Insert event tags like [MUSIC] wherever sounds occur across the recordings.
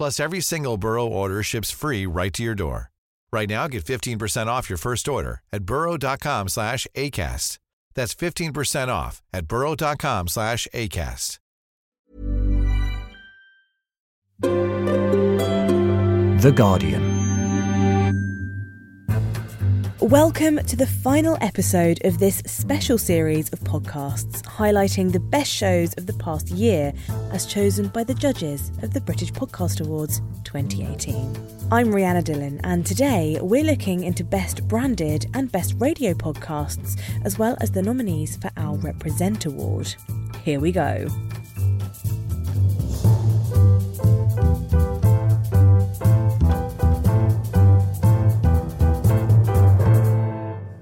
Plus, every single Burrow order ships free right to your door. Right now, get 15% off your first order at burrow.com slash ACAST. That's 15% off at burrow.com slash ACAST. The Guardian. Welcome to the final episode of this special series of podcasts highlighting the best shows of the past year as chosen by the judges of the British Podcast Awards 2018. I'm Rhianna Dhillon, and today we're looking into Best Branded and Best Radio podcasts, as well as the nominees for our Represent Award. Here we go.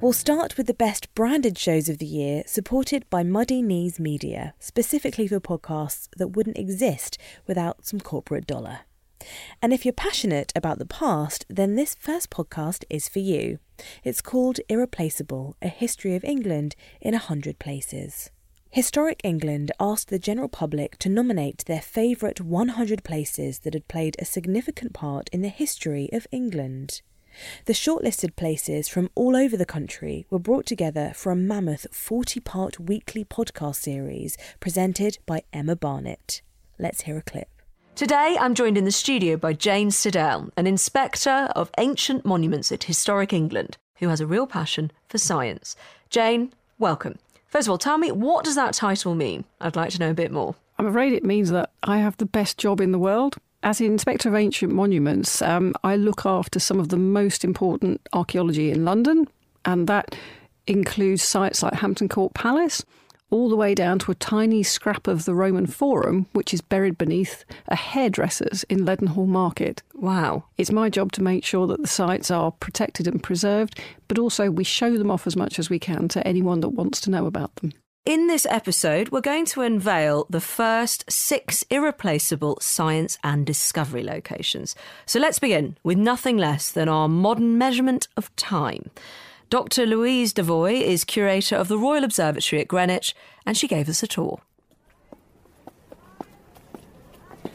We'll start with the best branded shows of the year, supported by Muddy Knees Media, specifically for podcasts that wouldn't exist without some corporate dollar. And if you're passionate about the past, then this first podcast is for you. It's called Irreplaceable A History of England in a Hundred Places. Historic England asked the general public to nominate their favourite 100 places that had played a significant part in the history of England. The shortlisted places from all over the country were brought together for a mammoth 40 part weekly podcast series presented by Emma Barnett. Let's hear a clip. Today, I'm joined in the studio by Jane Sidell, an inspector of ancient monuments at Historic England, who has a real passion for science. Jane, welcome. First of all, tell me, what does that title mean? I'd like to know a bit more. I'm afraid it means that I have the best job in the world. As Inspector of Ancient Monuments, um, I look after some of the most important archaeology in London, and that includes sites like Hampton Court Palace, all the way down to a tiny scrap of the Roman Forum, which is buried beneath a hairdresser's in Leadenhall Market. Wow. It's my job to make sure that the sites are protected and preserved, but also we show them off as much as we can to anyone that wants to know about them. In this episode, we're going to unveil the first six irreplaceable science and discovery locations. So let's begin with nothing less than our modern measurement of time. Dr. Louise Devoy is curator of the Royal Observatory at Greenwich, and she gave us a tour.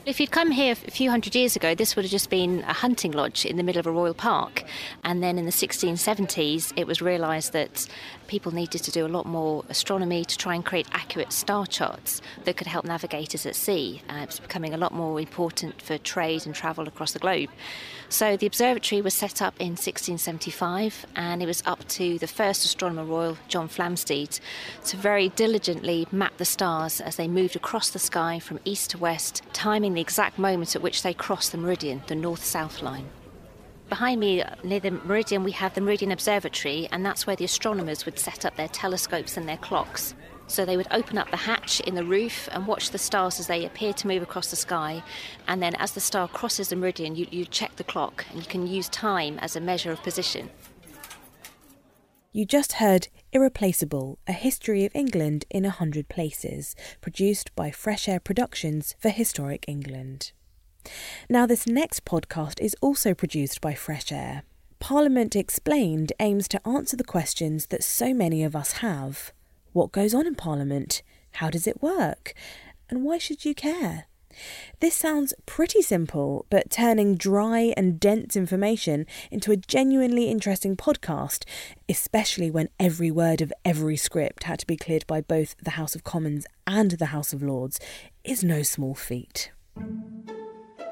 If you'd come here a few hundred years ago, this would have just been a hunting lodge in the middle of a royal park. And then in the 1670s, it was realised that people needed to do a lot more astronomy to try and create accurate star charts that could help navigators at sea. Uh, it was becoming a lot more important for trade and travel across the globe. So the observatory was set up in 1675, and it was up to the first astronomer royal, John Flamsteed, to very diligently map the stars as they moved across the sky from east to west, timing the exact moment at which they crossed the meridian, the north south line. Behind me, near the meridian, we have the Meridian Observatory, and that's where the astronomers would set up their telescopes and their clocks. So they would open up the hatch in the roof and watch the stars as they appear to move across the sky. And then, as the star crosses the meridian, you, you check the clock and you can use time as a measure of position. You just heard Irreplaceable A History of England in a Hundred Places, produced by Fresh Air Productions for Historic England. Now, this next podcast is also produced by Fresh Air. Parliament Explained aims to answer the questions that so many of us have. What goes on in Parliament? How does it work? And why should you care? This sounds pretty simple, but turning dry and dense information into a genuinely interesting podcast, especially when every word of every script had to be cleared by both the House of Commons and the House of Lords, is no small feat.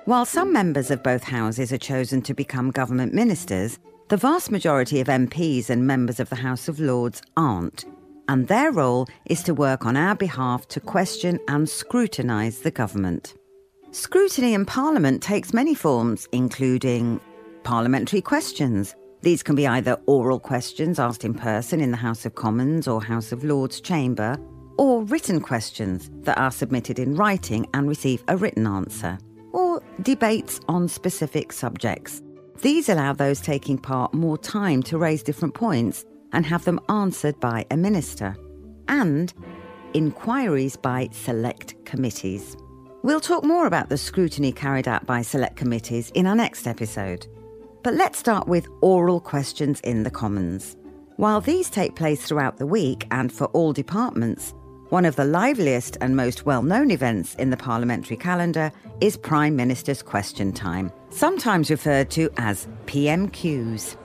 While some members of both houses are chosen to become government ministers, the vast majority of MPs and members of the House of Lords aren't, and their role is to work on our behalf to question and scrutinise the government. Scrutiny in Parliament takes many forms, including parliamentary questions. These can be either oral questions asked in person in the House of Commons or House of Lords chamber, or written questions that are submitted in writing and receive a written answer, or debates on specific subjects. These allow those taking part more time to raise different points and have them answered by a minister. And inquiries by select committees. We'll talk more about the scrutiny carried out by select committees in our next episode. But let's start with oral questions in the Commons. While these take place throughout the week and for all departments, one of the liveliest and most well known events in the parliamentary calendar is Prime Minister's Question Time, sometimes referred to as PMQs.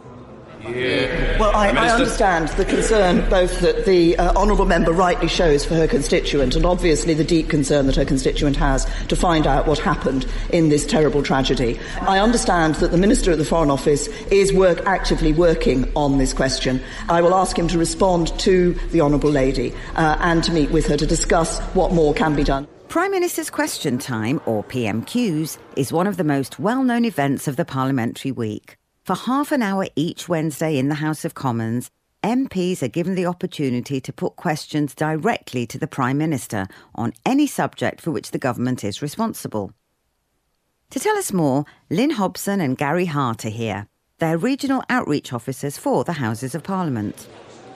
Well, I, I, understand the concern both that the uh, honourable member rightly shows for her constituent and obviously the deep concern that her constituent has to find out what happened in this terrible tragedy. I understand that the Minister at the Foreign Office is work, actively working on this question. I will ask him to respond to the honourable lady uh, and to meet with her to discuss what more can be done. Prime Minister's Question Time, or PMQs, is one of the most well known events of the parliamentary week. For half an hour each Wednesday in the House of Commons, MPs are given the opportunity to put questions directly to the Prime Minister on any subject for which the government is responsible. To tell us more, Lynn Hobson and Gary Hart are here. They're regional outreach officers for the Houses of Parliament.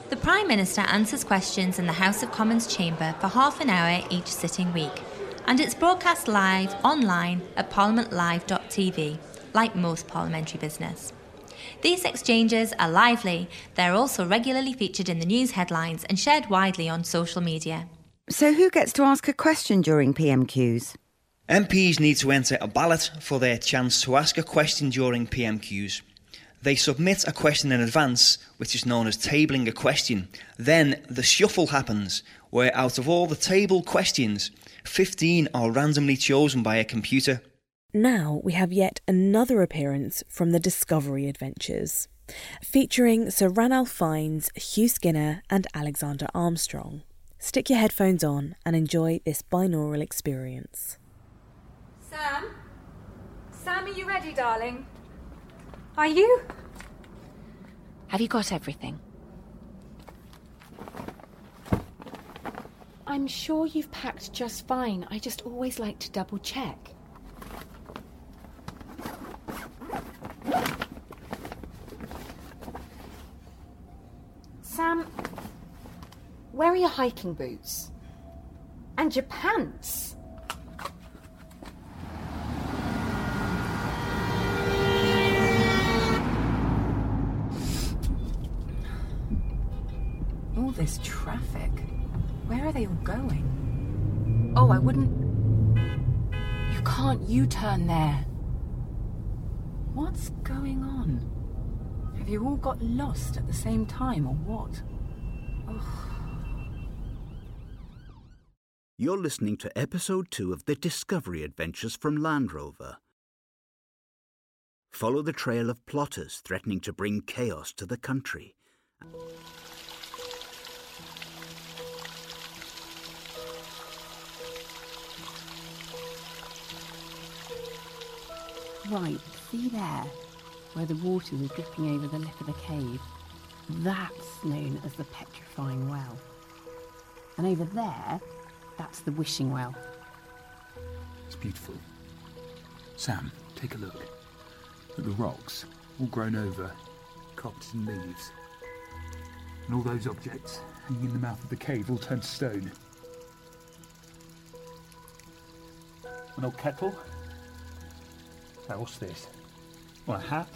The Prime Minister answers questions in the House of Commons chamber for half an hour each sitting week, and it's broadcast live online at parliamentlive.tv, like most parliamentary business. These exchanges are lively. They're also regularly featured in the news headlines and shared widely on social media. So, who gets to ask a question during PMQs? MPs need to enter a ballot for their chance to ask a question during PMQs. They submit a question in advance, which is known as tabling a question. Then the shuffle happens, where out of all the tabled questions, 15 are randomly chosen by a computer. Now we have yet another appearance from the Discovery Adventures, featuring Sir Ranulph Fiennes, Hugh Skinner, and Alexander Armstrong. Stick your headphones on and enjoy this binaural experience. Sam? Sam, are you ready, darling? Are you? Have you got everything? I'm sure you've packed just fine. I just always like to double check. Sam, where are your hiking boots? And your pants? All this traffic. Where are they all going? Oh, I wouldn't. You can't U turn there. What's going on? Have you all got lost at the same time, or what? You're listening to episode 2 of the Discovery Adventures from Land Rover. Follow the trail of plotters threatening to bring chaos to the country. Right, see there, where the water was dripping over the lip of the cave. That's known as the petrifying well. And over there, that's the wishing well. It's beautiful. Sam, take a look. At the rocks, all grown over, carpeted in leaves. And all those objects hanging in the mouth of the cave all turned to stone. An old kettle. Now, what's this? Well, a hat.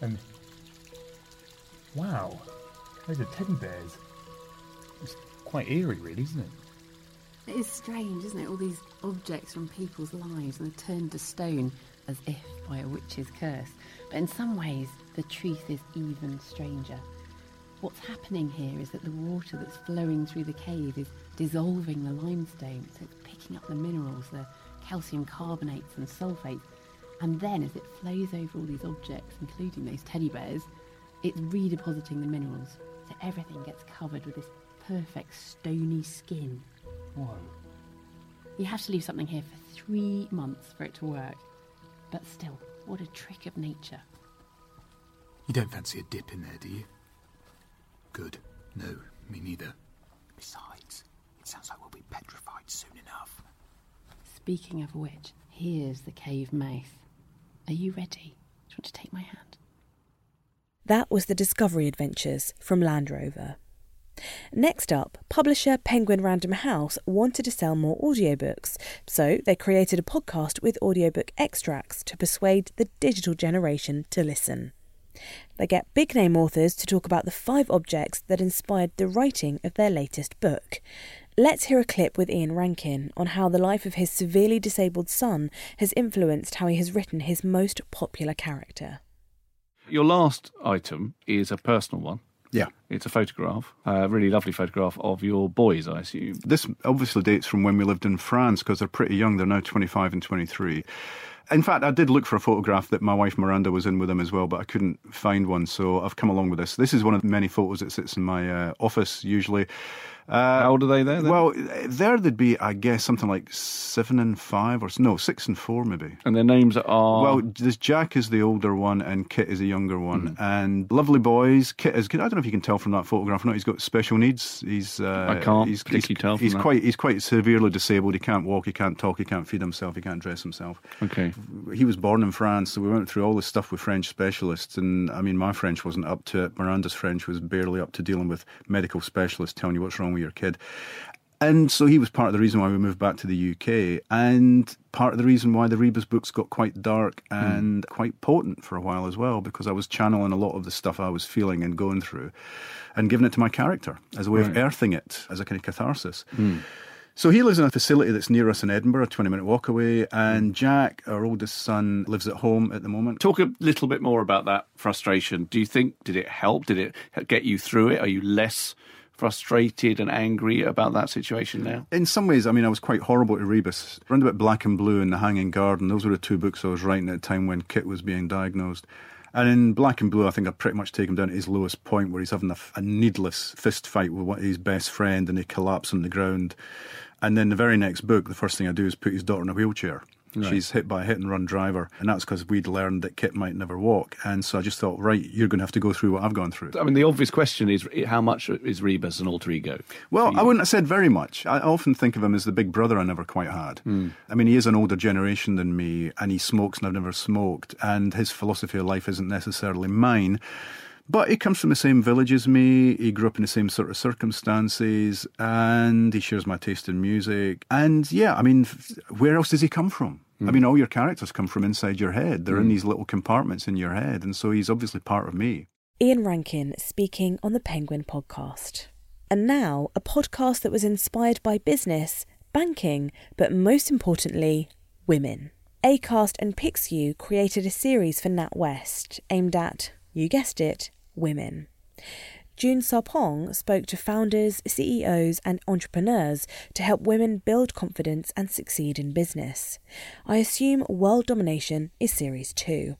And. Wow, those are teddy bears. It's quite eerie, really, isn't it? It is strange, isn't it? All these objects from people's lives and they're turned to stone as if by a witch's curse. But in some ways, the truth is even stranger. What's happening here is that the water that's flowing through the cave is dissolving the limestone, so it's picking up the minerals, the calcium carbonates and sulfates. And then, as it flows over all these objects, including those teddy bears, it's redepositing the minerals. So everything gets covered with this perfect stony skin. Whoa. You have to leave something here for three months for it to work. But still, what a trick of nature. You don't fancy a dip in there, do you? Good. No, me neither. Besides, it sounds like we'll be petrified soon enough. Speaking of which, here's the cave mouth. Are you ready? Do you want to take my hand? That was the Discovery Adventures from Land Rover. Next up, publisher Penguin Random House wanted to sell more audiobooks, so they created a podcast with audiobook extracts to persuade the digital generation to listen. They get big name authors to talk about the five objects that inspired the writing of their latest book. Let's hear a clip with Ian Rankin on how the life of his severely disabled son has influenced how he has written his most popular character. Your last item is a personal one. Yeah. It's a photograph, a really lovely photograph of your boys, I assume. This obviously dates from when we lived in France because they're pretty young. They're now 25 and 23. In fact, I did look for a photograph that my wife Miranda was in with them as well, but I couldn't find one, so I've come along with this. This is one of the many photos that sits in my uh, office usually. Uh, How old are they there? Then? Well, there they'd be, I guess, something like seven and five, or no, six and four maybe. And their names are. Well, this Jack is the older one, and Kit is the younger one. Mm-hmm. And lovely boys. Kit is. I don't know if you can tell from that photograph. or not he's got special needs. He's. Uh, I can't he's, he's, tell from He's that. quite. He's quite severely disabled. He can't walk. He can't talk. He can't feed himself. He can't dress himself. Okay. He was born in France, so we went through all this stuff with French specialists. And I mean, my French wasn't up to it. Miranda's French was barely up to dealing with medical specialists telling you what's wrong your kid. And so he was part of the reason why we moved back to the UK, and part of the reason why the Rebus books got quite dark and quite potent for a while as well, because I was channeling a lot of the stuff I was feeling and going through and giving it to my character as a way of earthing it as a kind of catharsis. Hmm. So he lives in a facility that's near us in Edinburgh, a 20 minute walk away, and Jack, our oldest son, lives at home at the moment. Talk a little bit more about that frustration. Do you think, did it help? Did it get you through it? Are you less frustrated and angry about that situation now? In some ways, I mean, I was quite horrible to Rebus. Around about Black and Blue and The Hanging Garden, those were the two books I was writing at the time when Kit was being diagnosed. And in Black and Blue, I think I pretty much take him down to his lowest point where he's having a, a needless fist fight with his best friend and they collapse on the ground. And then the very next book, the first thing I do is put his daughter in a wheelchair. Right. She's hit by a hit and run driver, and that's because we'd learned that Kit might never walk. And so I just thought, right, you're going to have to go through what I've gone through. I mean, the obvious question is how much is Rebus an alter ego? Well, I wouldn't have said very much. I often think of him as the big brother I never quite had. Hmm. I mean, he is an older generation than me, and he smokes, and I've never smoked, and his philosophy of life isn't necessarily mine. But he comes from the same village as me. He grew up in the same sort of circumstances, and he shares my taste in music. And yeah, I mean, where else does he come from? I mean, all your characters come from inside your head. They're in Mm. these little compartments in your head, and so he's obviously part of me. Ian Rankin speaking on the Penguin podcast. And now, a podcast that was inspired by business, banking, but most importantly, women. Acast and Pixu created a series for NatWest aimed at, you guessed it, women. June Sarpong spoke to founders, CEOs, and entrepreneurs to help women build confidence and succeed in business. I assume World Domination is Series 2.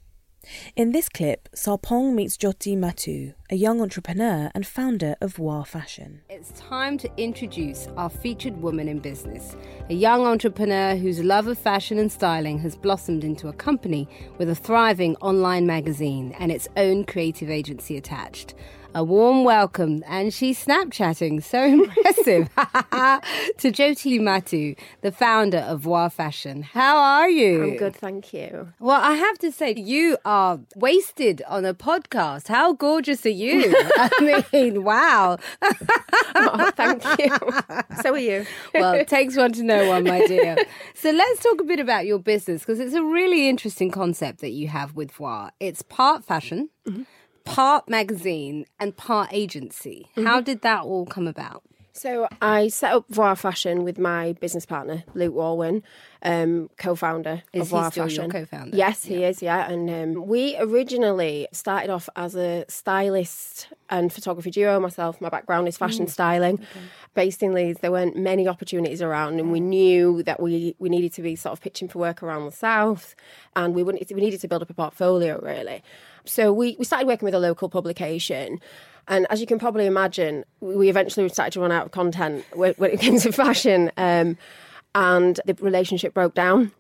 In this clip, Sarpong meets Jyoti Matu, a young entrepreneur and founder of Voir Fashion. It's time to introduce our featured woman in business, a young entrepreneur whose love of fashion and styling has blossomed into a company with a thriving online magazine and its own creative agency attached. A warm welcome, and she's Snapchatting, so [LAUGHS] impressive, [LAUGHS] to Jyoti Matu, the founder of Voir Fashion. How are you? I'm good, thank you. Well, I have to say, you are wasted on a podcast. How gorgeous are you? [LAUGHS] I mean, wow. oh, thank you. So are you. well, it takes one to know one, my dear. So let's talk a bit about your business because it's a really interesting concept that you have with Voir. It's part fashion, mm-hmm. Part magazine, and part agency. How did that all come about? So I set up Voir Fashion with my business partner, Luke Walwyn, um, co-founder Is of he Voir still your Fashion. co-founder? Yes, he is. Yeah, and um, we originally started off as a stylist and photography duo. Myself, my background is fashion Mm. styling. Based in Leeds, there weren't many opportunities around, and we knew that we we needed to be sort of pitching for work around the south, and we wanted we needed to build up a portfolio really. So we we started working with a local publication. And as you can probably imagine, we eventually started to run out of content when, when it [LAUGHS] came to fashion. Um, and the relationship broke down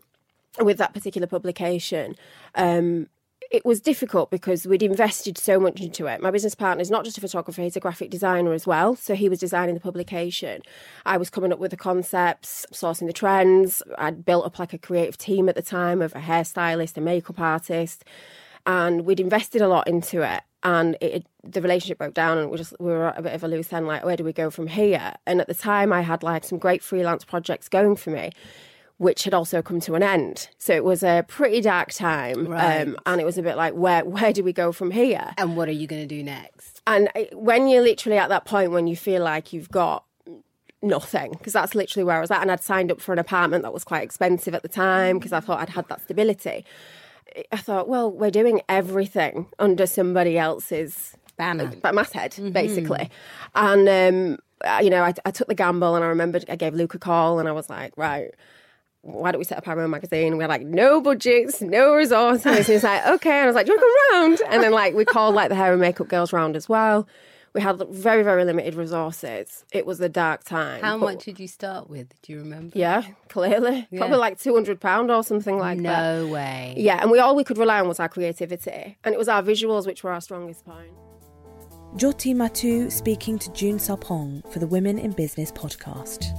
with that particular publication. Um, it was difficult because we'd invested so much into it. My business partner is not just a photographer, he's a graphic designer as well. So he was designing the publication. I was coming up with the concepts, sourcing the trends. I'd built up like a creative team at the time of a hairstylist, a makeup artist, and we'd invested a lot into it. And it, the relationship broke down, and we just we were at a bit of a loose end. Like, where do we go from here? And at the time, I had like some great freelance projects going for me, which had also come to an end. So it was a pretty dark time, Right. um, and it was a bit like, where where do we go from here? And what are you going to do next? And I- when you're literally at that point when you feel like you've got nothing, because that's literally where I was at, and I'd signed up for an apartment that was quite expensive at the time because I thought I'd had that stability. I thought, well, we're doing everything under somebody else's banner, but masthead, basically. And um, uh, you know, I, I took the gamble, and I remembered I gave Luke a call, and I was like, right. Why don't we set up our own magazine? We had like no budgets, no resources. And he's like, okay. And I was like, do you want to come round? And then like we called like the hair and makeup girls round as well. We had very, very limited resources. It was a dark time. How but- much did you start with? Do you remember? Yeah, clearly. Yeah. Probably like two hundred pound or something like that. No way. Yeah, and we all we could rely on was our creativity, and it was our visuals which were our strongest point. Jyoti Matu speaking to June Sarpong for the Women in Business podcast.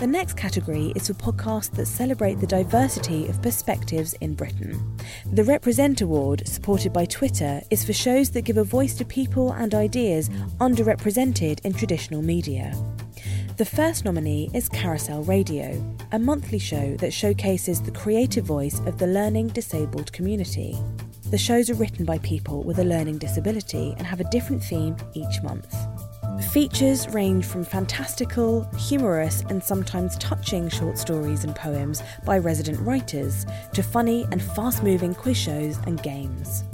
The next category is for podcasts that celebrate the diversity of perspectives in Britain. The Represent Award, supported by Twitter, is for shows that give a voice to people and ideas underrepresented in traditional media. The first nominee is Carousel Radio, a monthly show that showcases the creative voice of the learning disabled community. The shows are written by people with a learning disability and have a different theme each month. Features range from fantastical, humorous, and sometimes touching short stories and poems by resident writers to funny and fast moving quiz shows and games.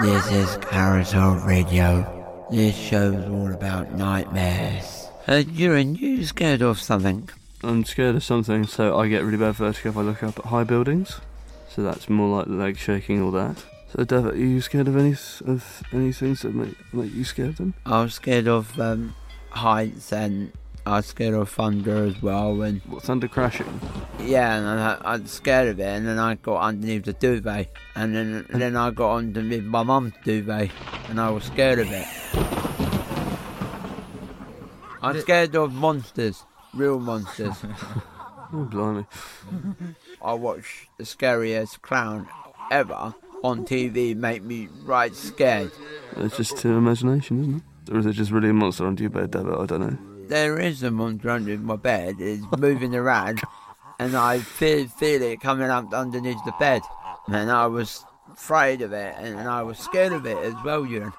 This is Carousel Radio. This show's all about nightmares. Uh, Ewan, you scared of something? I'm scared of something, so I get really bad vertigo if I look up at high buildings. So that's more like the leg shaking, all that. So, Devitt, are you scared of any of any things that make, make you scared of them? I was scared of um, heights and I was scared of thunder as well. And what thunder crashing? Yeah, and I, I was scared of it, and then I got underneath the duvet, and then then I got underneath my mum's duvet, and I was scared of it. I'm scared of monsters, real monsters. [LAUGHS] Oh, blimey. I watched the scariest clown ever on TV make me right scared. It's just uh, imagination, isn't it? Or is it just really a monster under your bed, Devitt? I don't know. There is a monster under my bed. It's moving around, and I feel feel it coming up underneath the bed. And I was afraid of it, and I was scared of it as well, Ewan.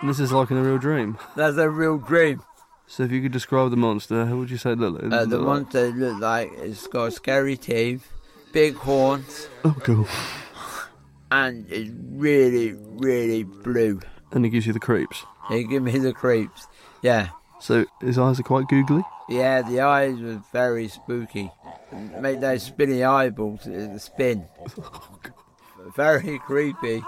And this is like in a real dream. That's a real dream. So if you could describe the monster, how would you say it looked like? Uh, the Look like- monster looked like it's got scary teeth, big horns, Oh, cool. And it's really, really blue. And it gives you the creeps. It gives me the creeps. Yeah. So his eyes are quite googly. Yeah, the eyes were very spooky. Make those spinny eyeballs uh, spin. [LAUGHS] Very creepy.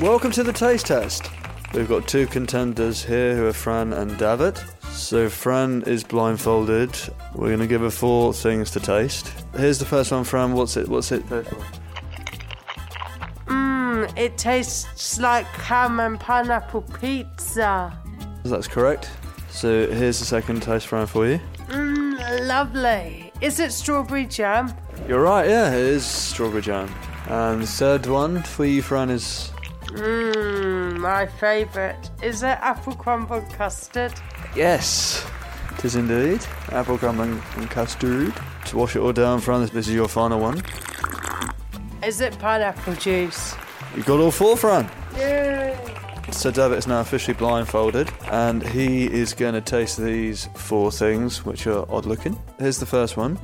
Welcome to the taste test. We've got two contenders here who are Fran and David. So Fran is blindfolded. We're going to give her four things to taste. Here's the first one, Fran. What's it? What's it? Mmm, it tastes like ham and pineapple pizza. That's correct. So here's the second taste, Fran, for you. Mmm, lovely. Is it strawberry jam? You're right. Yeah, it is strawberry jam. And the third one for you, Fran, is Mmm, my favourite. Is it apple crumble custard? Yes. It is indeed apple crumb and, and custard. To wash it all down, Fran, this is your final one. Is it pineapple juice? You got all four, Fran. Yay! So David is now officially blindfolded, and he is going to taste these four things, which are odd looking. Here's the first one.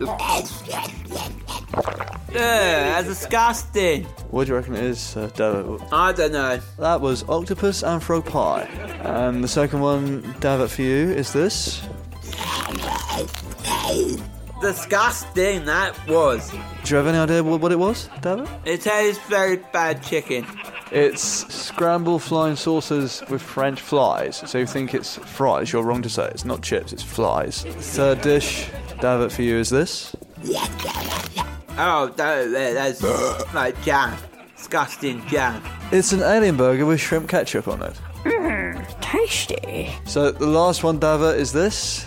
That's disgusting. What do you reckon it is, uh, David? I don't know. That was octopus and frog pie. And the second one, David, for you, is this. disgusting that was. Do you have any idea what, what it was, David? It tastes very bad chicken. It's scrambled flying saucers with French flies. So you think it's fries, you're wrong to say it's not chips, it's flies. Third dish, David, for you is this. Oh, that, that- that's [LAUGHS] like jam. Disgusting jam. It's an alien burger with shrimp ketchup on it. Mmm, tasty. So the last one, David, is this.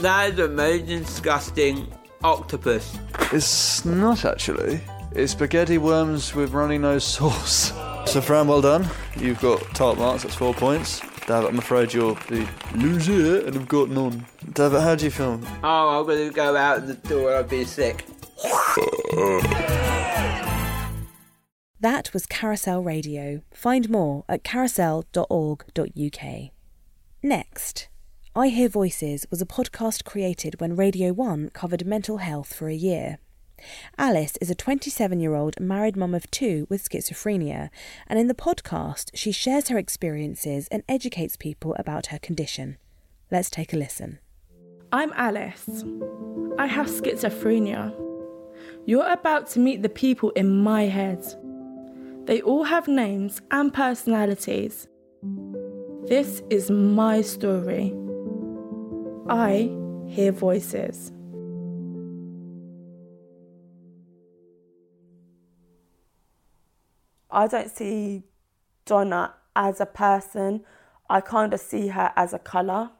That is amazing, disgusting octopus. It's not actually. It's spaghetti worms with runny nose [LAUGHS] sauce. So Fran, well done. You've got top marks, that's four points. David, I'm afraid you're the loser and I've got none. David, how do you feel? Oh, I'm gonna go out the door. I'll be sick. That was Carousel Radio. Find more at carousel.org.uk. Next, I Hear Voices was a podcast created when Radio 1 covered mental health for a year. Alice is a 27 year old married mum of two with schizophrenia, and in the podcast, she shares her experiences and educates people about her condition. Let's take a listen. I'm Alice. I have schizophrenia. You're about to meet the people in my head. They all have names and personalities. This is my story. I hear voices. I don't see Donna as a person. I kind of see her as a colour.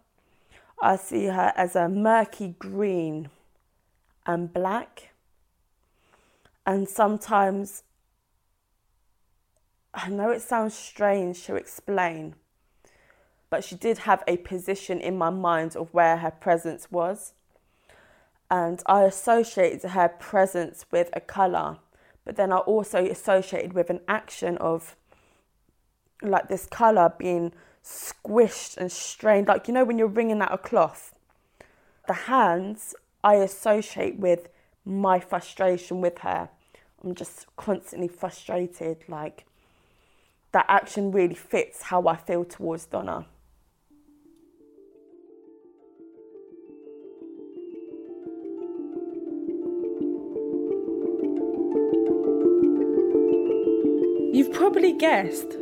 I see her as a murky green and black. And sometimes, I know it sounds strange to explain, but she did have a position in my mind of where her presence was. And I associated her presence with a colour, but then I also associated with an action of like this colour being squished and strained, like you know when you're wringing out a cloth. The hands I associate with my frustration with her. I'm just constantly frustrated. Like that action really fits how I feel towards Donna. Guessed.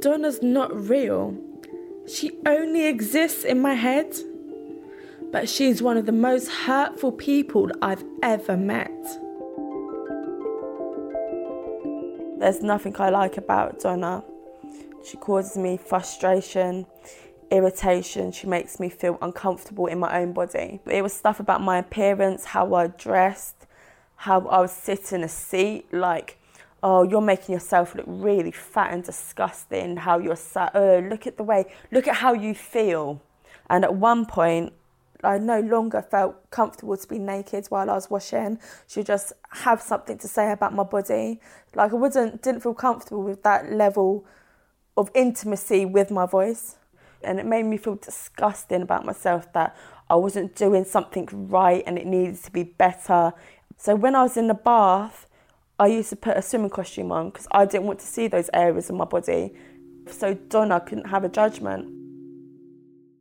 Donna's not real. She only exists in my head. But she's one of the most hurtful people I've ever met. There's nothing I like about Donna. She causes me frustration, irritation. She makes me feel uncomfortable in my own body. It was stuff about my appearance, how I dressed, how I would sit in a seat, like oh, you're making yourself look really fat and disgusting, how you're sat, oh, uh, look at the way, look at how you feel. And at one point, I no longer felt comfortable to be naked while I was washing. She just have something to say about my body. Like I wouldn't, didn't feel comfortable with that level of intimacy with my voice. And it made me feel disgusting about myself that I wasn't doing something right and it needed to be better. So when I was in the bath, I used to put a swimming costume on because I didn't want to see those areas of my body. So Donna couldn't have a judgment.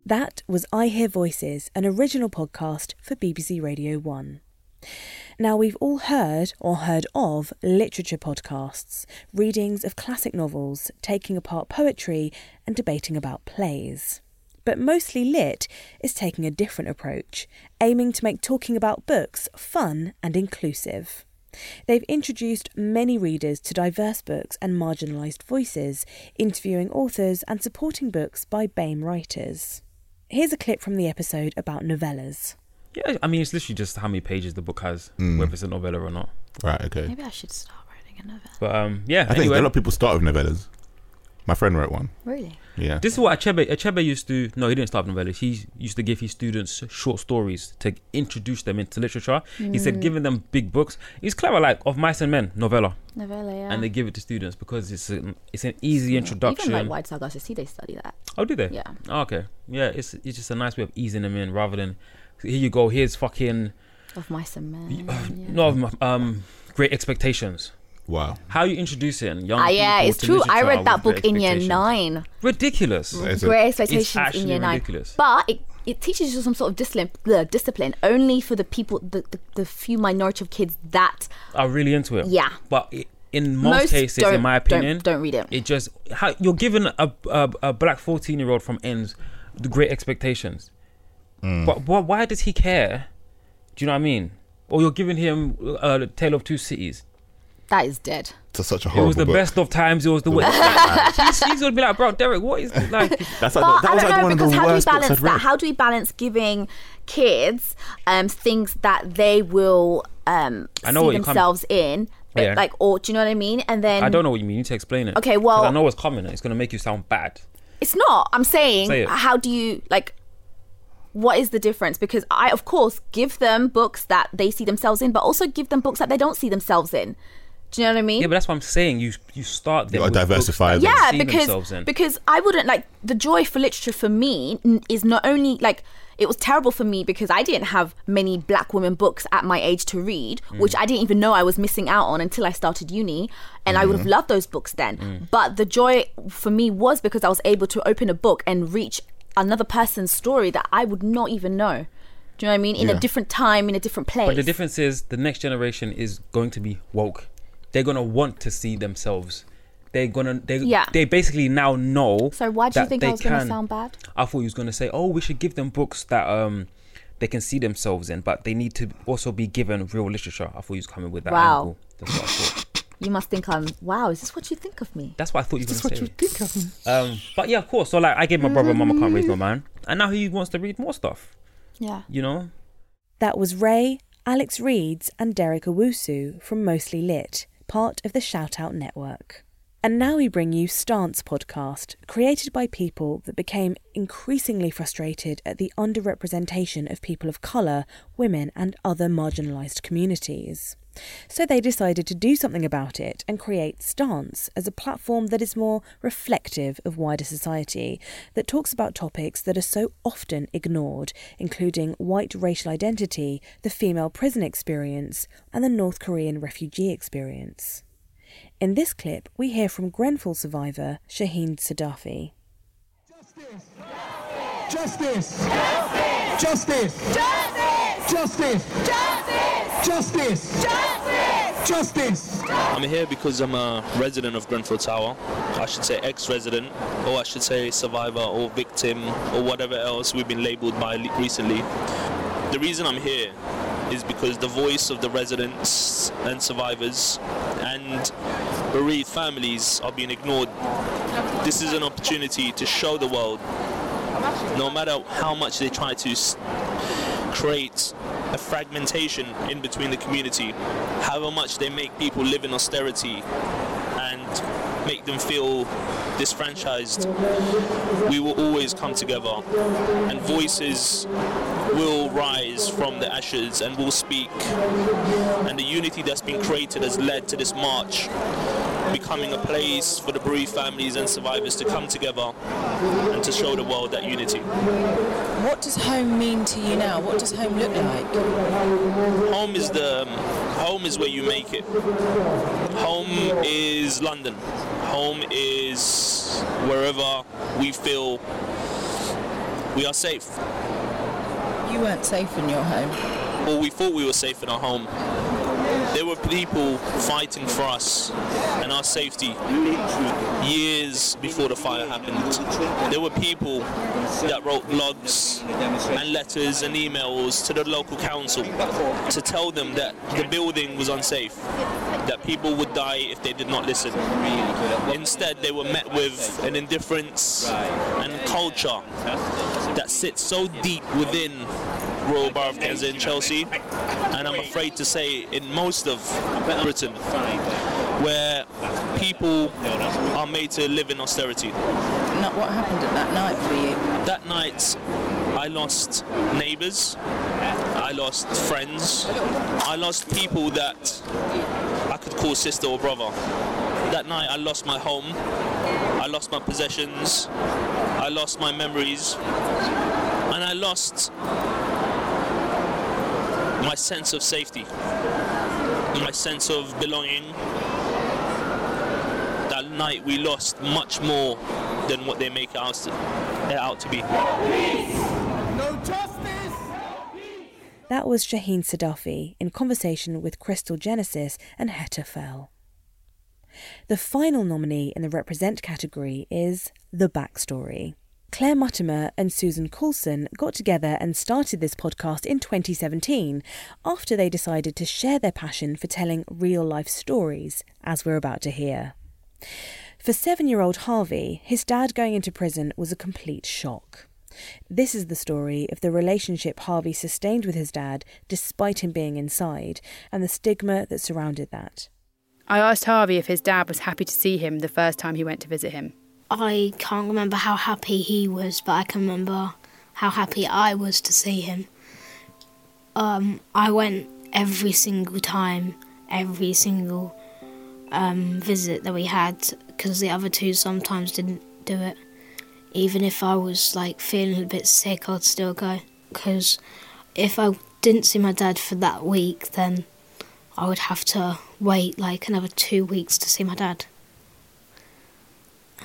That was I Hear Voices, an original podcast for BBC Radio 1. Now, we've all heard or heard of literature podcasts, readings of classic novels, taking apart poetry, and debating about plays. But Mostly Lit is taking a different approach, aiming to make talking about books fun and inclusive. They've introduced many readers to diverse books and marginalised voices, interviewing authors and supporting books by BAME writers. Here's a clip from the episode about novellas. Yeah, I mean, it's literally just how many pages the book has, Mm. whether it's a novella or not. Right, okay. Maybe I should start writing a novella. But um, yeah. I think a lot of people start with novellas. My friend wrote one. Really? Yeah. This is what Achebe Achebe used to. No, he didn't start with novellas. He used to give his students short stories to introduce them into literature. He said, Mm. giving them big books. It's clever, like of mice and men novella, Novella, yeah. and they give it to students because it's an, it's an easy introduction. Even like White Sagas, I see they study that. Oh, do they? Yeah. Oh, okay. Yeah, it's it's just a nice way of easing them in rather than here you go. Here's fucking Of mice and men. yeah. no um great expectations. Wow. How you introduce introducing young Ah, yeah, it's to true. I read that book in year nine. Ridiculous. Great expectations it's in year nine. ridiculous. But it it teaches you some sort of discipline, the discipline only for the people, the, the, the few minority of kids that are really into it. Yeah. But i- in most, Most cases, in my don't- opinion, don't read it. It just how, you're given a, a a black fourteen year old from ends the great expectations. Mm. But what? Why does he care? Do you know what I mean? Or you're giving him uh, the Tale of Two Cities. That is dead. It's such a horrible. It was the book. best of times. It was the worst. he's, he's gonna be like, bro, Derek, what is like? [LAUGHS] That's But I don't know because how do we balance that? How do we balance giving kids um, things that they will um, I know see what you're coming- themselves in, uh, Yeah. like, or do you know what I mean? And then I don't know what you mean. You need to explain it. Okay, well- I know what's coming. It's gonna make you sound bad. It's not. I'm saying, Say how do you like? What is the difference? Because I, of course, give them books that they see themselves in, but also give them books that they don't see themselves in. Do you know what I mean? Yeah, but that's what I'm saying. You you start them. gotta with books diversify that yeah see because in. because i wouldn't like the joy for literature for me is not only like it was terrible for me because i didn't have many black women books at my age to read Mm. which i didn't even know i was missing out on until i started uni and i would have Mhm. loved those books then Mm. but the joy for me was because i was able to open a book and reach another person's story that i would not even know do you know what i mean in a different time in a different place But the difference is the next generation is going to be woke. They're gonna want to see themselves. They're gonna they Yeah. they basically now know. so why do you think i was going to sound bad I thought he was gonna say, oh, we should give them books that um they can see themselves in, but they need to also be given real literature. I thought he was coming with that Wow. angle. That's what I thought. you must think i'm wow is this what you think of me That's what I thought you were Is gonna this say. what you think of me Um, but yeah, of course. So like, I gave my brother, Mama can't raise no man, and now he wants to read more stuff. yeah You know, That was Ray, Alex Reeds, and Derek Owusu from Mostly Lit, part of the Shout Out Network. And now we bring you Stance podcast, created by people that became increasingly frustrated at the underrepresentation of people of colour, women, and other marginalised communities. So they decided to do something about it and create Stance as a platform that is more reflective of wider society, that talks about topics that are so often ignored, including white racial identity, the female prison experience, and the North Korean refugee experience. In this clip, we hear from Grenfell survivor Shaheen Sadafi. Justice! Justice! Justice! Justice! Justice! Justice! Justice! I'm here because I'm a resident of Grenfell Tower. I should say ex-resident, or I should say survivor or victim or whatever else we've been labelled by recently. The reason I'm here is because the voice of the residents and survivors and bereaved families are being ignored. This is an opportunity to show the world, no matter how much they try to create a fragmentation in between the community, however much they make people live in austerity and make them feel disfranchised, we will always come together and voices will rise from the ashes and will speak. And the unity that's been created has led to this march becoming a place for the bereaved families and survivors to come together and to show the world that unity. What does home mean to you now? What does home look like? Home is the um, home is where you make it. Home is London. Home is wherever we feel we are safe. You weren't safe in your home. Or we thought we were safe in our home. There were people fighting for us and our safety years before the fire happened. There were people that wrote blogs and letters and emails to the local council to tell them that the building was unsafe, that people would die if they did not listen. Instead, they were met with an indifference and culture that sits so deep within Of Kensington and Chelsea, and I'm afraid to say in most of Britain, where people are made to live in austerity. Not what happened at that night for you. That night, I lost neighbours, I lost friends, I lost people that I could call sister or brother. That night, I lost my home, I lost my possessions, I lost my memories, and I lost my sense of safety, my sense of belonging. That night we lost much more than what they make it out to, it out to be. No justice! That was Shaheen Sadafi in conversation with Crystal Genesis and Hetta Fell. The final nominee in the Represent category is The Backstory. Claire Muttimer and Susan Coulson got together and started this podcast in 2017 after they decided to share their passion for telling real life stories, as we're about to hear. For seven year old Harvey, his dad going into prison was a complete shock. This is the story of the relationship Harvey sustained with his dad despite him being inside and the stigma that surrounded that. I asked Harvey if his dad was happy to see him the first time he went to visit him. I can't remember how happy he was, but I can remember how happy I was to see him. Um, I went every single time, every single um, visit that we had, because the other two sometimes didn't do it. Even if I was like feeling a bit sick, I'd still go. Because if I didn't see my dad for that week, then I would have to wait like another two weeks to see my dad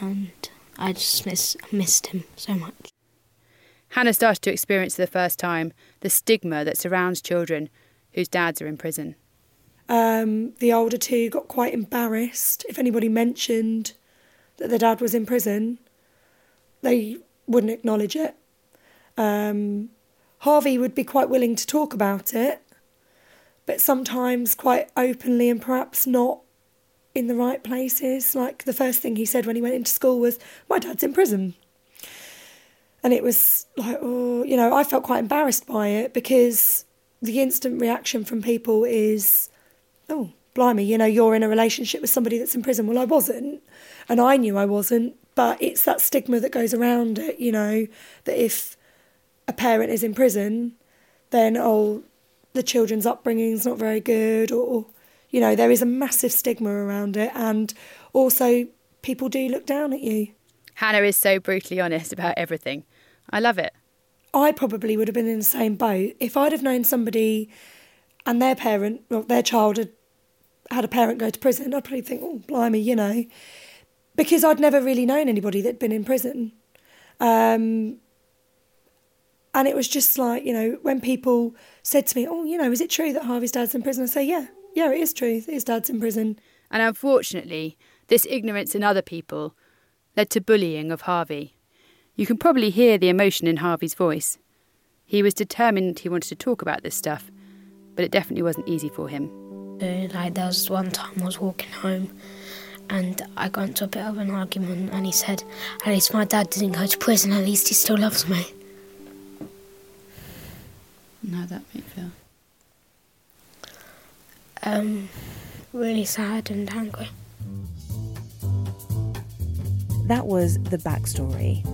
and I just miss, missed him so much. Hannah started to experience for the first time the stigma that surrounds children whose dads are in prison. Um, the older two got quite embarrassed if anybody mentioned that their dad was in prison. They wouldn't acknowledge it. Um, Harvey would be quite willing to talk about it, but sometimes quite openly and perhaps not in the right places. Like the first thing he said when he went into school was, My dad's in prison. And it was like, oh, you know, I felt quite embarrassed by it because the instant reaction from people is, oh, blimey, you know, you're in a relationship with somebody that's in prison. Well, I wasn't. And I knew I wasn't. But it's that stigma that goes around it, you know, that if a parent is in prison, then, oh, the children's upbringing is not very good or you know, there is a massive stigma around it, and also people do look down at you. Hannah is so brutally honest about everything. I love it. I probably would have been in the same boat if I'd have known somebody and their parent, well, their child had had a parent go to prison. I'd probably think, oh, blimey, you know, because I'd never really known anybody that'd been in prison. Um, and it was just like, you know, when people said to me, oh, you know, is it true that Harvey's dad's in prison? I say, yeah, yeah, it is true. His dad's in prison. And unfortunately, this ignorance in other people led to bullying of Harvey. You can probably hear the emotion in Harvey's voice. He was determined he wanted to talk about this stuff, but it definitely wasn't easy for him. Uh, like there was one time I was walking home and I got into a bit of an argument and he said, At least my dad didn't go to prison, at least he still loves me. No, that made me feel um, really sad and angry. That was the backstory.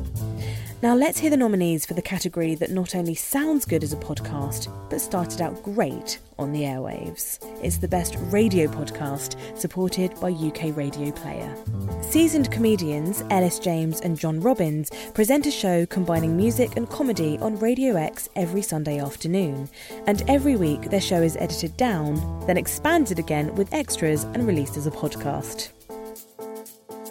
Now let's hear the nominees for the category that not only sounds good as a podcast, but started out great on the airwaves. It's the best radio podcast supported by UK Radio Player. Seasoned comedians Ellis James and John Robbins present a show combining music and comedy on Radio X every Sunday afternoon. And every week their show is edited down, then expanded again with extras and released as a podcast.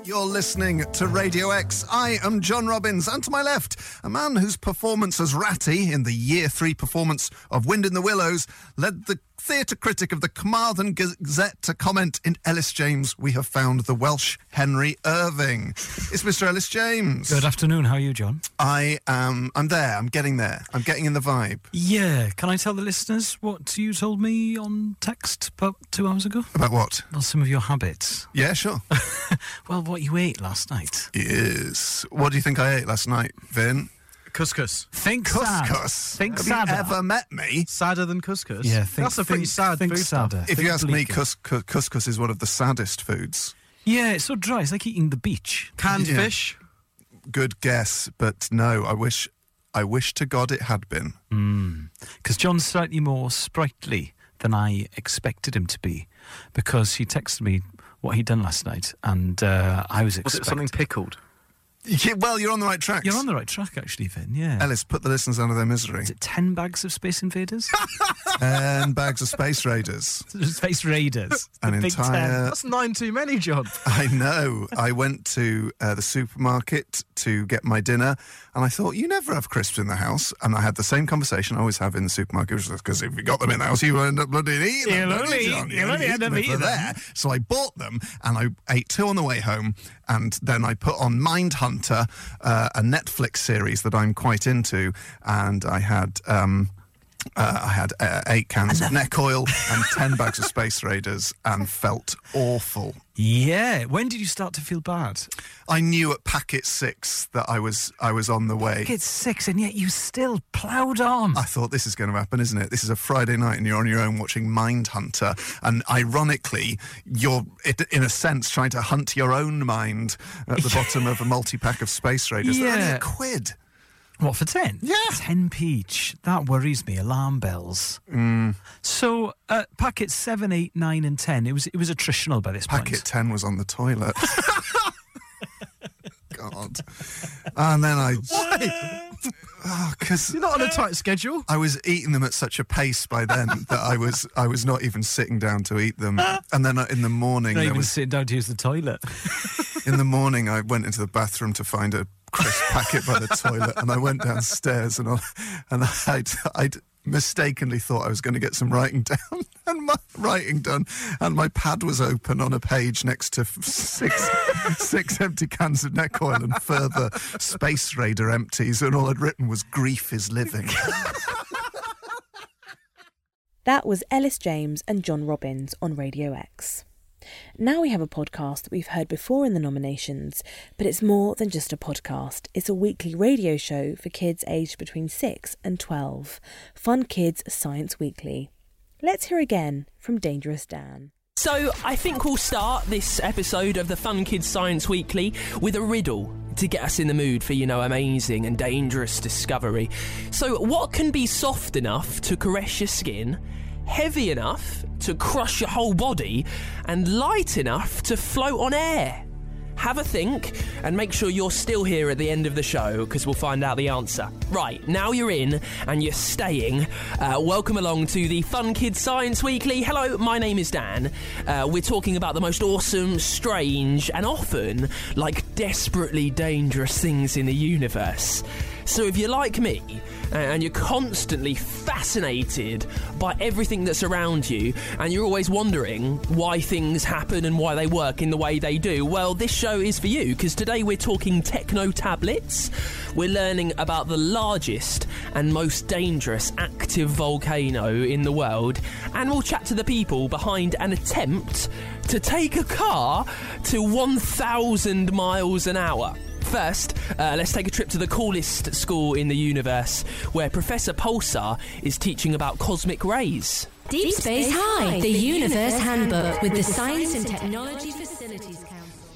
You're listening to Radio X. I am John Robbins, and to my left, a man whose performance as Ratty in the year three performance of Wind in the Willows led the theatre critic of the Carmarthen Gazette to comment in Ellis James, we have found the Welsh Henry Irving. It's Mr. Ellis James. Good afternoon. How are you, John? I am. I'm there. I'm getting there. I'm getting in the vibe. Yeah. Can I tell the listeners what you told me on text about two hours ago? About what? Well, some of your habits. Yeah, sure. [LAUGHS] well, what you ate last night. Yes. What do you think I ate last night, Vin? Couscous. Think couscous. sad. Think Have sadder. you ever met me? Sadder than couscous. Yeah, think- that's a pretty think- sad think food. sadder. If Think you ask me, bleaker. cous- cous- couscous is one of the saddest foods. Yeah, it's so dry. It's like eating the beach. Canned fish. Good guess, but no. I wish, I wish to God it had been. Because John's slightly more sprightly than I expected him to be. Because he texted me what he'd done last night, and uh, I was Was expecting it something pickled? Yeah, well, you're on the right track. You're on the right track, actually, Vin. Yeah. Ellis, put the listeners under their misery. Is it ten bags of Space Invaders? [LAUGHS] and bags of Space Raiders. [LAUGHS] Space Raiders. An Ten. entire- That's nine too many, John. I know. I went to uh, the supermarket to get my dinner, and I thought, you never have crisps in the house. And I had the same conversation I always have in the supermarket, because if you got them in the house, you end up bloody eating them. You'll only- you'll You only end up them eating them. there. So I bought them, and I ate two on the way home, and then I put on Mindhunter, uh, a Netflix series that I'm quite into, and I had. Um, uh, I had uh, eight cans of neck oil [LAUGHS] and ten bags of Space Raiders, and felt awful. Yeah. When did you start to feel bad? I knew at packet six that I was I was on the way. Packet six, and yet you still ploughed on. I thought this is going to happen, isn't it? This is a Friday night, and you're on your own watching Mindhunter, and ironically, you're it- in a sense trying to hunt your own mind at the [LAUGHS] bottom of a multi pack of Space Raiders. They're only Yeah. a quid. What for ten? Yeah, ten peach. That worries me. Alarm bells. Mm. So uh, packet seven, eight, nine, and ten. It was it was attritional by this point. Packet ten was on the toilet. [LAUGHS] God. And then I. [LAUGHS] Oh, because You're not on a tight schedule. I was eating them at such a pace by then [LAUGHS] that I was I was not even sitting down to eat them. And then uh, in the morning Not there even was sitting down to use the toilet. in the morning I went into the bathroom to find a crisp packet by the toilet, and I went downstairs and I, and I'd, I'd mistakenly thought I was going to get some writing down [LAUGHS] and my writing done, and my pad was open on a page next to six [LAUGHS] six empty cans of neck oil and further Space Raider empties, and all I'd written was "Grief is living." [LAUGHS] That was Ellis James and John Robbins on Radio X. Now we have a podcast that we've heard before in the nominations, but it's more than just a podcast. It's a weekly radio show for kids aged between 6 and 12. Fun Kids Science Weekly. Let's hear again from Dangerous Dan. So, I think we'll start this episode of the Fun Kids Science Weekly with a riddle to get us in the mood for, you know, amazing and dangerous discovery. So, what can be soft enough to caress your skin, heavy enough to crush your whole body, and light enough to float on air? Have a think and make sure you're still here at the end of the show because we'll find out the answer. Right, now you're in and you're staying. Uh, welcome along to the Fun Kids Science Weekly. Hello, my name is Dan. Uh, we're talking about the most awesome, strange, and often like desperately dangerous things in the universe. So if you're like me Uh, and you're constantly fascinated by everything that's around you and you're always wondering why things happen and why they work in the way they do, well, this show is for you because today we're talking techno tablets. We're learning about the largest and most dangerous active volcano in the world, and we'll chat to the people behind an attempt to take a car to 1,000 miles an hour. First, uh, let's take a trip to the coolest school in the universe, where Professor Pulsar is teaching about cosmic rays. Deep Space High, the Universe Handbook with the Science and Technology Facilities Council.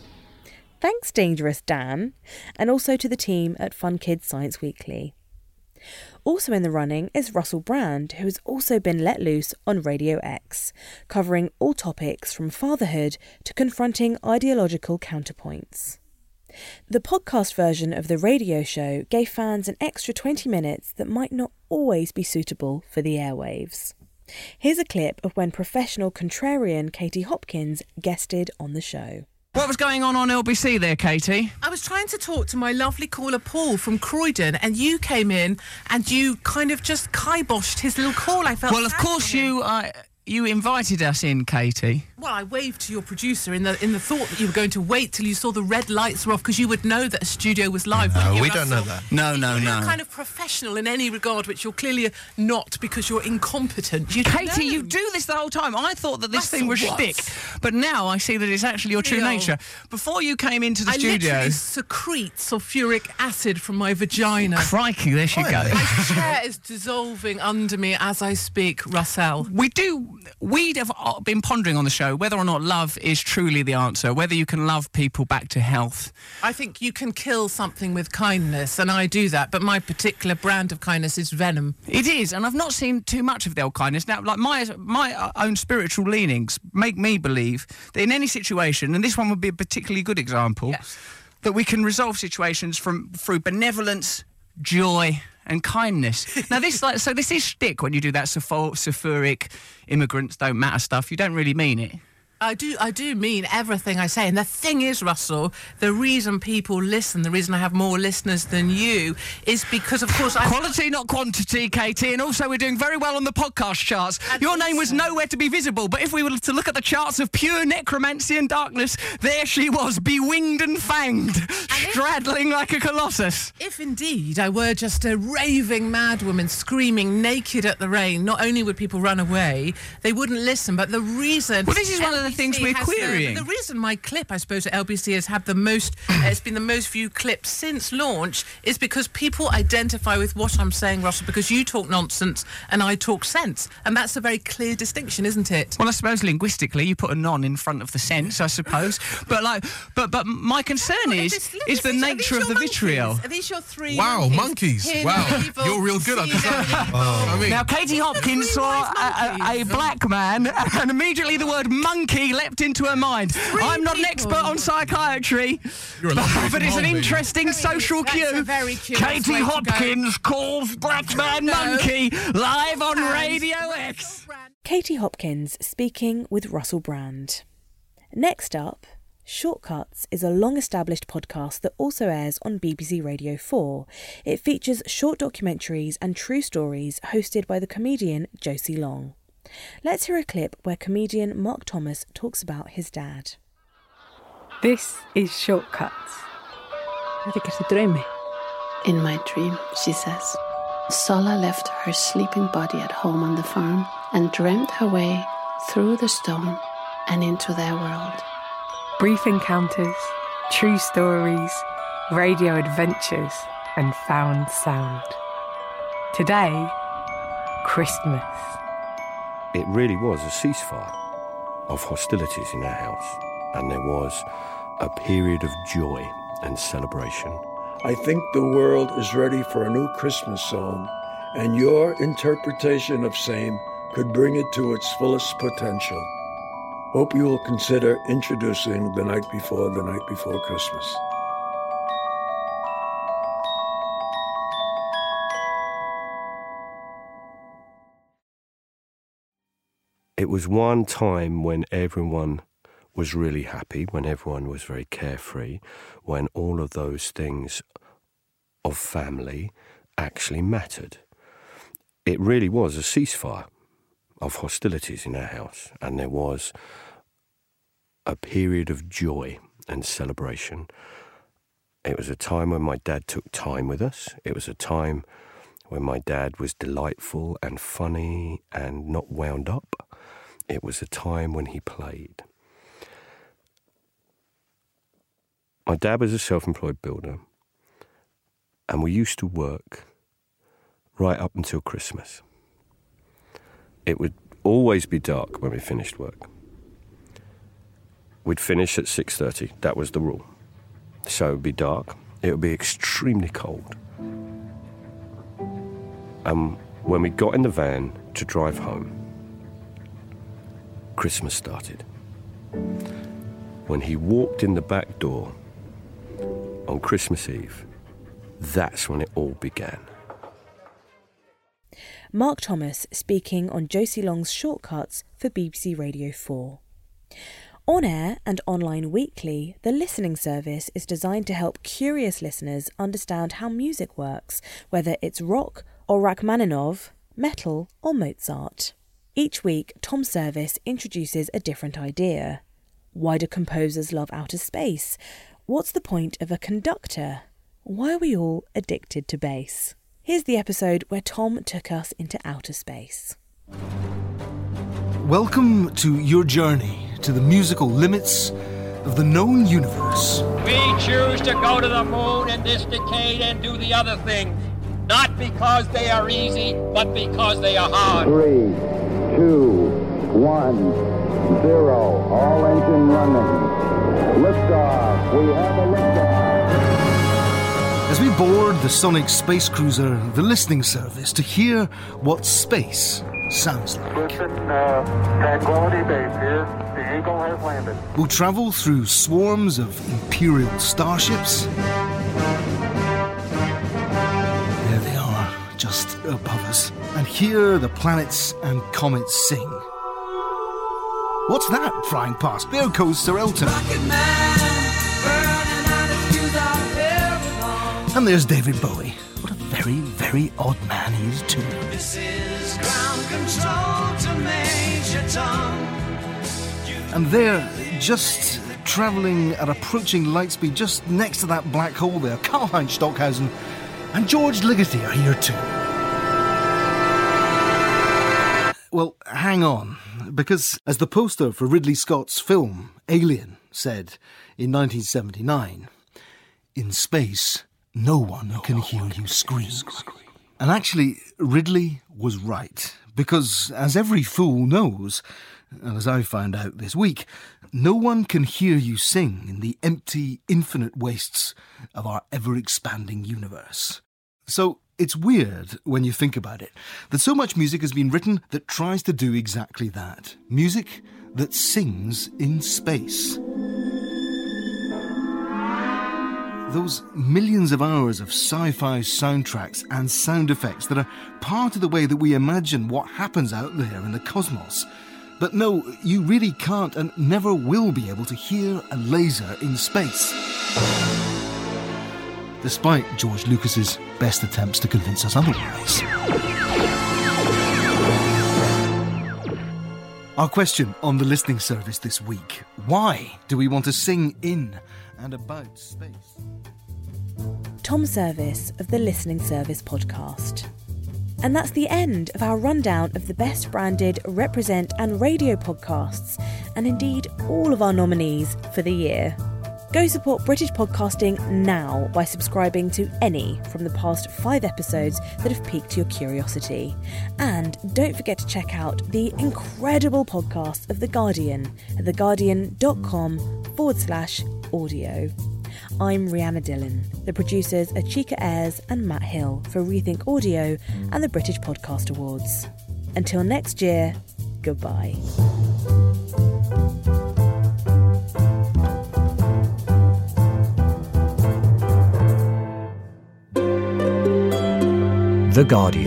Thanks, Dangerous Dan, and also to the team at Fun Kids Science Weekly. Also in the running is Russell Brand, who has also been let loose on Radio X, covering all topics from fatherhood to confronting ideological counterpoints. The podcast version of the radio show gave fans an extra 20 minutes that might not always be suitable for the airwaves. Here's a clip of when professional contrarian Katie Hopkins guested on the show. What was going on on LBC there, Katie? I was trying to talk to my lovely caller Paul from Croydon, and you came in and you kind of just kiboshed his little call. I felt Well, of course him. you uh, you invited us in, Katie. Well, I waved to your producer in the in the thought that you were going to wait till you saw the red lights were off because you would know that a studio was live. No, we don't know that. No, no, You're no. kind of professional in any regard, which you're clearly not because you're incompetent. You Katie, you do this the whole time. I thought that this thing was Russell, what? shtick, but now I see that it's actually your true Neil. nature. Before you came into the I studio, literally secrete sulfuric acid from my vagina. crikey, there she goes. My chair is dissolving under me as I speak, Russell. We do. We have been pondering on the show whether or not love is truly the answer. Whether you can love people back to health. I think you can kill something with kindness, and I do that. But my particular brand of kindness is venom. It is, and I've not seen too much of the old kindness. Now, like my my uh, own spiritual leanings make me believe that in any situation, and this one would be a particularly good example, that we can resolve situations from through benevolence, joy, and kindness. now, this like so this is shtick when you do that sulfur- sulfuric immigrants don't matter stuff. You don't really mean it. I do, I do mean everything I say. And the thing is, Russell, the reason people listen, the reason I have more listeners than you, is because, of course, I Quality, not quantity, Katie. And also, we're doing very well on the podcast charts. Your name was nowhere to be visible, but if we were to look at the charts of pure necromancy and darkness, there she was, bewinged and fanged, straddling like a colossus. If indeed I were just a raving madwoman screaming naked at the rain, not only would people run away, they wouldn't listen. But the reason. Well, this is one of the things we're has the- querying. The, reason my clip, I suppose, at LBC has had the most, uh, it's been the most viewed clip since launch, is because people identify with what I'm saying, Russell, because you talk nonsense and I talk sense. And that's a very clear distinction, isn't it? Well, I suppose linguistically, you put a non in front of the sense, I suppose. but like, but but my concern is is the nature of the vitriol. Are these your three? Wow, monkeys. Here, Wow, you're real good at this. [LAUGHS] Oh, I mean, Now, Katie Hopkins saw a, a, a black man, [LAUGHS] and immediately the word monkey leapt into her mind. I'm not an expert on psychiatry, You're a but, but it's an home, baby. interesting social cue. a very Katie. Hopkins calls black man No. monkey live on Radio X. Katie Hopkins speaking with Russell Brand. Next up, Shortcuts is a long established podcast that also airs on BBC Radio 4. It features short documentaries and true stories hosted by the comedian Josie Long. Let's hear a clip where comedian Mark Thomas talks about his dad. This is Shortcuts. Þetta gert í draumi. In my dream, she says, Sola left her sleeping body at home on the farm and dreamt her way through the stone and into their world. Brief encounters, true stories, radio adventures, and found sound. Today, Christmas. It really was a ceasefire of hostilities in our house, and there was a period of joy and celebration. I think the world is ready for a new Christmas song, and your interpretation of same could bring it to its fullest potential. Hope you will consider introducing the night before the night before Christmas. It was one time when everyone was really happy, when everyone was very carefree, when all of those things of family actually mattered. It really was a ceasefire of hostilities in our house, and there was a period of joy and celebration. It was a time when my dad took time with us. It was a time when my dad was delightful and funny and not wound up. It was a time when he played. My dad was a self employed builder, and we used to work right up until Christmas. It would always be dark when we finished work. We'd finish at 6:30. That was the rule. So it would be dark. It would be extremely cold. And when we got in the van to drive home, Christmas started. When he walked in the back door on Christmas Eve, that's when it all began. Mark Thomas speaking on Josie Long's Shortcuts for BBC Radio 4. On air and online weekly, the listening service is designed to help curious listeners understand how music works, whether it's rock or Rachmaninoff, metal or Mozart. Each week, Tom Service introduces a different idea. Why do composers love outer space? What's the point of a conductor? Why are we all addicted to bass? Here's the episode where Tom took us into outer space. Welcome to your journey to the musical limits of the known universe. We choose to go to the moon in this decade and do the other things, not because they are easy, but because they are hard. Three, two, one, zero. All engine running. Liftoff. We have a liftoff. As we board the Sonic space cruiser, the listening service, to hear what space sounds like. Listen, uh, Tranquility Base here. The Eagle has landed. We'll travel through swarms of Imperial starships. There they are, just above us. And hear the planets and comets sing. What's that flying past? There goes Sir Elton. And there's David Bowie. What a very, very odd man he is, too. This is ground control to Major Tom. And there, just travelling at approaching light speed, just next to that black hole there, Karlheinz Stockhausen and George Ligeti are here too. Well, hang on, because as the poster for Ridley Scott's film Alien said in 1979, in space, no one can hear you scream. And actually, Ridley was right, because as every fool knows, and as I found out this week, no one can hear you sing in the empty, infinite wastes of our ever expanding universe. So it's weird when you think about it that so much music has been written that tries to do exactly that music that sings in space. Those millions of hours of sci fi soundtracks and sound effects that are part of the way that we imagine what happens out there in the cosmos. But no, you really can't and never will be able to hear a laser in space. Despite George Lucas's best attempts to convince us otherwise. Our question on the listening service this week why do we want to sing in and about space? Tom Service of the Listening Service podcast. And that's the end of our rundown of the best branded represent and radio podcasts, and indeed all of our nominees for the year. Go support British podcasting now by subscribing to any from the past five episodes that have piqued your curiosity. And don't forget to check out the incredible podcast of The Guardian at theguardian.com forward slash audio. I'm Rhianna Dhillon. The producers are Chika Ayres and Matt Hill for Rethink Audio and the British Podcast Awards. Until next year, goodbye. The Guardian.